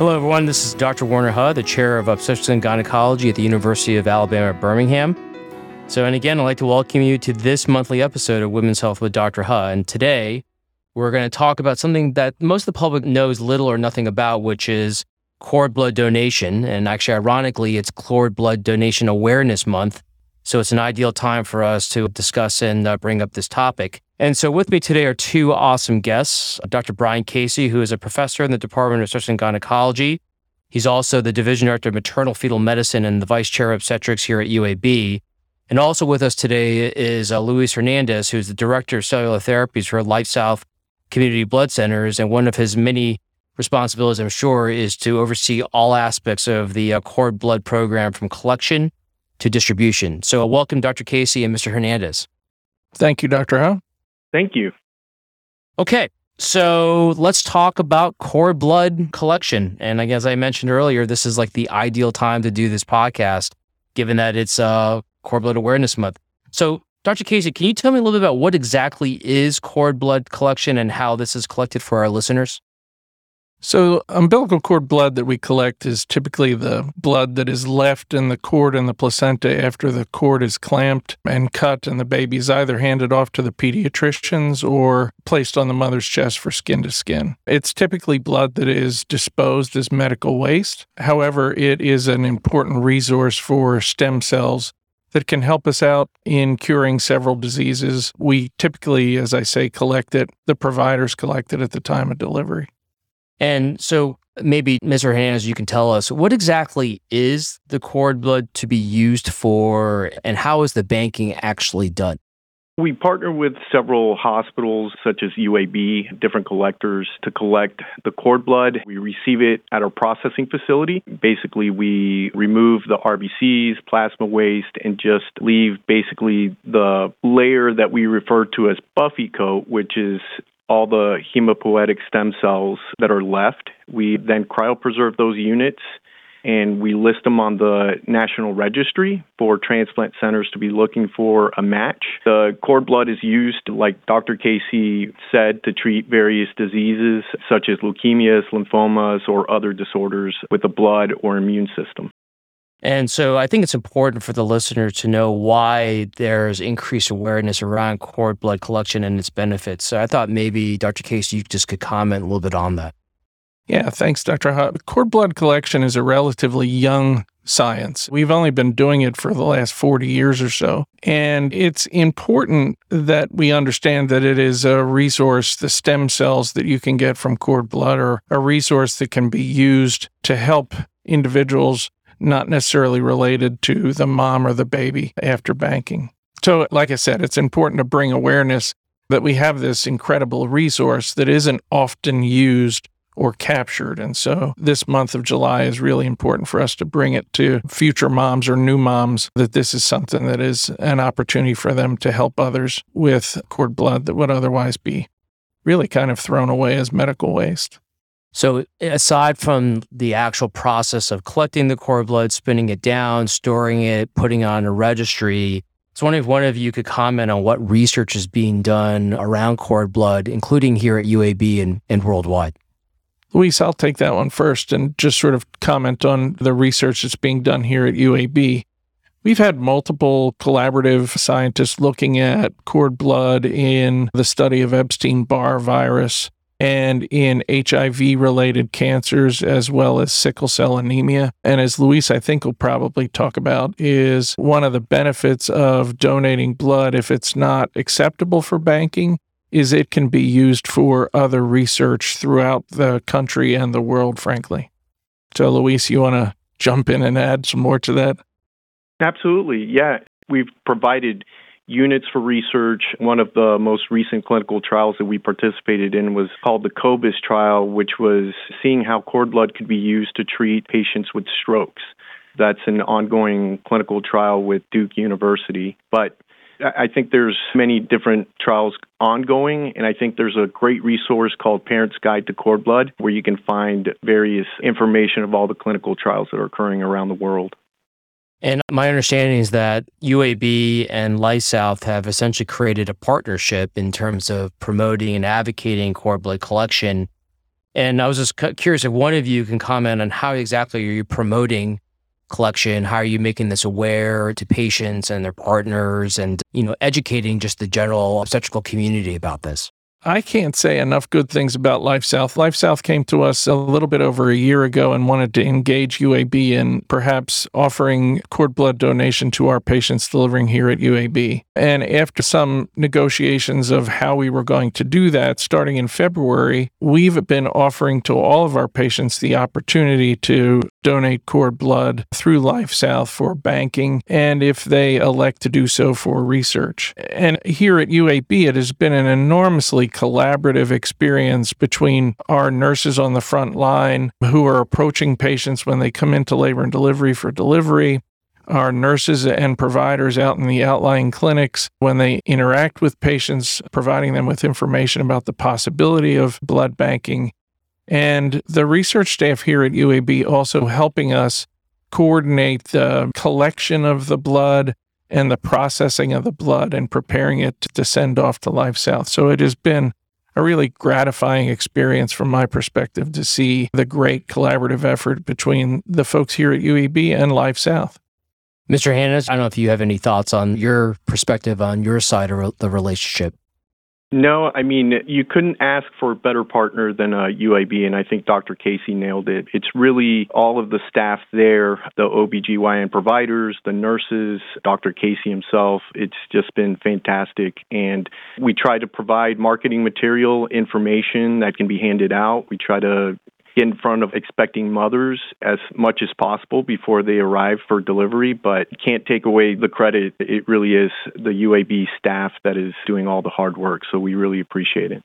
Hello, everyone. This is Dr. Warner Huh, the chair of obstetrics and gynecology at the University of Alabama at Birmingham. So, and again, I'd like to welcome you to this monthly episode of Women's Health with Dr. Huh. And today, we're going to talk about something that most of the public knows little or nothing about, which is cord blood donation. And actually, ironically, it's cord blood donation awareness month. So, it's an ideal time for us to discuss and uh, bring up this topic. And so with me today are two awesome guests Dr. Brian Casey, who is a professor in the Department of Obstetrics and Gynecology. He's also the Division Director of Maternal Fetal Medicine and the Vice Chair of Obstetrics here at UAB. And also with us today is uh, Luis Hernandez, who's the Director of Cellular Therapies for Life South Community Blood Centers. And one of his many responsibilities, I'm sure, is to oversee all aspects of the uh, cord blood program from collection to distribution. So, uh, welcome, Dr. Casey and Mr. Hernandez. Thank you, Dr. Huh. Thank you. Okay. So let's talk about cord blood collection. And as I mentioned earlier, this is like the ideal time to do this podcast, given that it's uh, cord blood awareness month. So, Dr. Casey, can you tell me a little bit about what exactly is cord blood collection and how this is collected for our listeners? So, umbilical cord blood that we collect is typically the blood that is left in the cord and the placenta after the cord is clamped and cut, and the baby is either handed off to the pediatricians or placed on the mother's chest for skin to skin. It's typically blood that is disposed as medical waste. However, it is an important resource for stem cells that can help us out in curing several diseases. We typically, as I say, collect it, the providers collect it at the time of delivery. And so maybe, Mr. Hernandez, you can tell us what exactly is the cord blood to be used for and how is the banking actually done? We partner with several hospitals, such as UAB, different collectors, to collect the cord blood. We receive it at our processing facility. Basically, we remove the RBCs, plasma waste, and just leave basically the layer that we refer to as buffy coat, which is all the hemopoietic stem cells that are left. We then cryopreserve those units and we list them on the national registry for transplant centers to be looking for a match. The cord blood is used, like Dr. Casey said, to treat various diseases such as leukemias, lymphomas, or other disorders with the blood or immune system. And so I think it's important for the listener to know why there's increased awareness around cord blood collection and its benefits. So I thought maybe Dr. Case, you just could comment a little bit on that. Yeah, thanks, Dr. Cord blood collection is a relatively young science. We've only been doing it for the last 40 years or so. And it's important that we understand that it is a resource, the stem cells that you can get from cord blood are a resource that can be used to help individuals not necessarily related to the mom or the baby after banking. So, like I said, it's important to bring awareness that we have this incredible resource that isn't often used or captured. And so this month of July is really important for us to bring it to future moms or new moms that this is something that is an opportunity for them to help others with cord blood that would otherwise be really kind of thrown away as medical waste. So, aside from the actual process of collecting the cord blood, spinning it down, storing it, putting it on a registry, I was wondering if one of you could comment on what research is being done around cord blood, including here at UAB and, and worldwide. Luis, I'll take that one first and just sort of comment on the research that's being done here at UAB. We've had multiple collaborative scientists looking at cord blood in the study of Epstein Barr virus and in HIV related cancers, as well as sickle cell anemia. And as Luis, I think, will probably talk about, is one of the benefits of donating blood, if it's not acceptable for banking, is it can be used for other research throughout the country and the world, frankly. So, Luis, you want to jump in and add some more to that? Absolutely. Yeah. We've provided units for research. One of the most recent clinical trials that we participated in was called the CoBIS trial, which was seeing how cord blood could be used to treat patients with strokes. That's an ongoing clinical trial with Duke University. But I think there's many different trials ongoing, and I think there's a great resource called Parents Guide to Cord Blood where you can find various information of all the clinical trials that are occurring around the world. And my understanding is that UAB and LifeSouth have essentially created a partnership in terms of promoting and advocating cord blood collection. And I was just curious if one of you can comment on how exactly are you promoting collection? How are you making this aware to patients and their partners and, you know, educating just the general obstetrical community about this? I can't say enough good things about Life South. Life South came to us a little bit over a year ago and wanted to engage UAB in perhaps offering cord blood donation to our patients delivering here at UAB. And after some negotiations of how we were going to do that, starting in February, we've been offering to all of our patients the opportunity to donate cord blood through Life South for banking and if they elect to do so for research. And here at UAB, it has been an enormously collaborative experience between our nurses on the front line who are approaching patients when they come into labor and delivery for delivery, our nurses and providers out in the outlying clinics when they interact with patients, providing them with information about the possibility of blood banking, and the research staff here at UAB also helping us coordinate the collection of the blood and the processing of the blood and preparing it to send off to Life South. So it has been a really gratifying experience from my perspective to see the great collaborative effort between the folks here at UAB and Life South. Mr. Hernandez, I don't know if you have any thoughts on your perspective on your side of the relationship. No, I mean, you couldn't ask for a better partner than uh, a UAB, and I think Dr. Casey nailed it. It's really all of the staff there, the OBGYN providers, the nurses, Dr. Casey himself. It's just been fantastic. And we try to provide marketing material, information that can be handed out. We try to in front of expecting mothers as much as possible before they arrive for delivery, but can't take away the credit. It really is the UAB staff that is doing all the hard work. So we really appreciate it.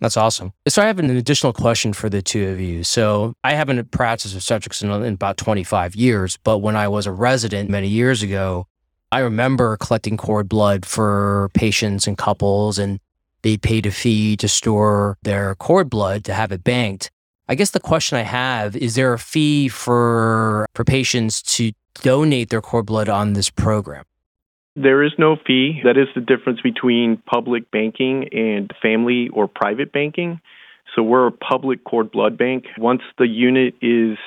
That's awesome. So I have an additional question for the two of you. So I haven't practiced obstetrics in, in about 25 years, but when I was a resident many years ago, I remember collecting cord blood for patients and couples and they paid a fee to store their cord blood to have it banked. I guess the question I have is there a fee for for patients to donate their cord blood on this program? There is no fee. That is the difference between public banking and family or private banking. So we're a public cord blood bank. Once the unit is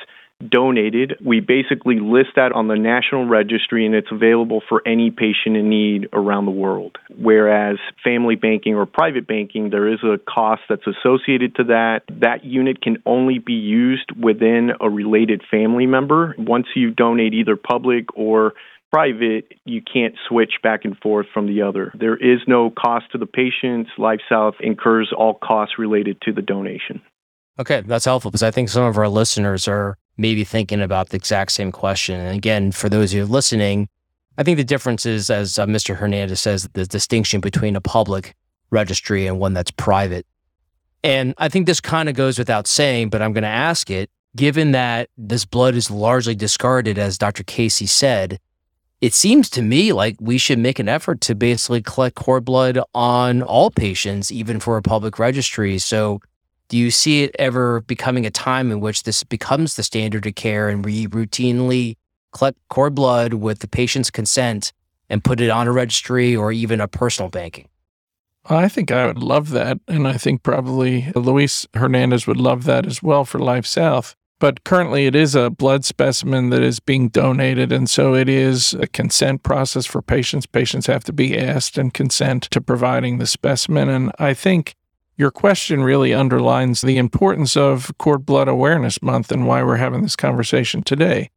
donated. We basically list that on the national registry and it's available for any patient in need around the world. Whereas family banking or private banking, there is a cost that's associated to that. That unit can only be used within a related family member. Once you donate either public or private, you can't switch back and forth from the other. There is no cost to the patients. LifeSouth incurs all costs related to the donation. Okay, that's helpful because I think some of our listeners are maybe thinking about the exact same question. And again, for those who are listening, I think the difference is, as uh, Mr. Hernandez says, the distinction between a public registry and one that's private. And I think this kind of goes without saying, but I'm going to ask it. Given that this blood is largely discarded, as Dr. Casey said, it seems to me like we should make an effort to basically collect cord blood on all patients, even for a public registry. So do you see it ever becoming a time in which this becomes the standard of care and we routinely collect cord blood with the patient's consent and put it on a registry or even a personal banking? I think I would love that. And I think probably Luis Hernandez would love that as well for Life South. But currently, it is a blood specimen that is being donated. And so it is a consent process for patients. Patients have to be asked and consent to providing the specimen. And I think your question really underlines the importance of Cord Blood Awareness Month and why we're having this conversation today.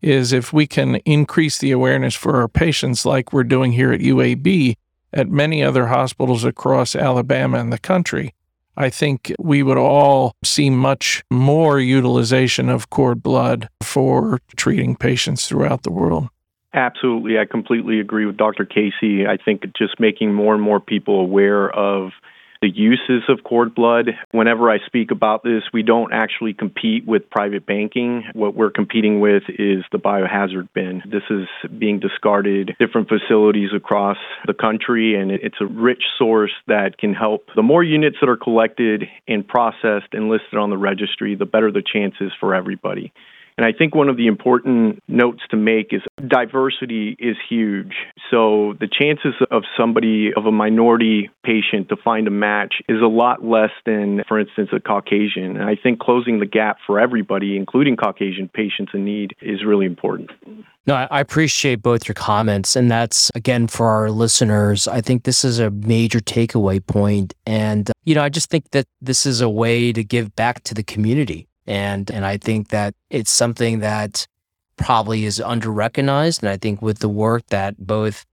Is if we can increase the awareness for our patients, like we're doing here at UAB, at many other hospitals across Alabama and the country, I think we would all see much more utilization of cord blood for treating patients throughout the world. Absolutely. I completely agree with Dr. Casey. I think just making more and more people aware of the uses of cord blood. Whenever I speak about this, we don't actually compete with private banking. What we're competing with is the biohazard bin. This is being discarded different facilities across the country, and it's a rich source that can help. The more units that are collected and processed and listed on the registry, the better the chances for everybody. And I think one of the important notes to make is diversity is huge. So the chances of somebody, of a minority patient to find a match is a lot less than, for instance, a Caucasian. And I think closing the gap for everybody, including Caucasian patients in need, is really important. No, I appreciate both your comments. And that's, again, for our listeners, I think this is a major takeaway point. And, you know, I just think that this is a way to give back to the community. And, and I think that it's something that probably is under recognized. And I think with the work that both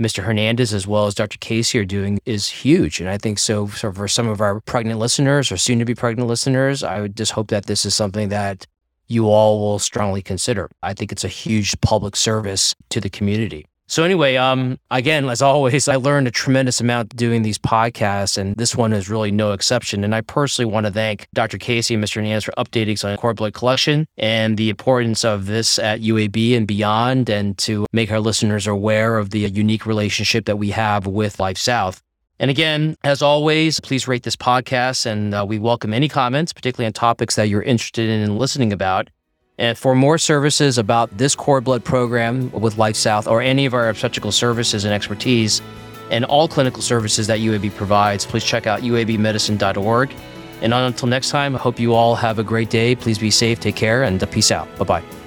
Mr. Hernandez as well as Dr. Casey are doing is huge. And I think so, so for some of our pregnant listeners or soon to be pregnant listeners, I would just hope that this is something that you all will strongly consider. I think it's a huge public service to the community. So anyway, um, again, as always, I learned a tremendous amount doing these podcasts, and this one is really no exception. And I personally want to thank Dr. Casey and Mr. Nance for updating on cord blood collection and the importance of this at UAB and beyond, and to make our listeners aware of the unique relationship that we have with Life South. And again, as always, please rate this podcast and uh, we welcome any comments, particularly on topics that you're interested in listening about. And for more services about this cord blood program with Life South or any of our obstetrical services and expertise and all clinical services that UAB provides, please check out uabmedicine.org. And until next time, I hope you all have a great day. Please be safe, take care, and peace out. Bye bye.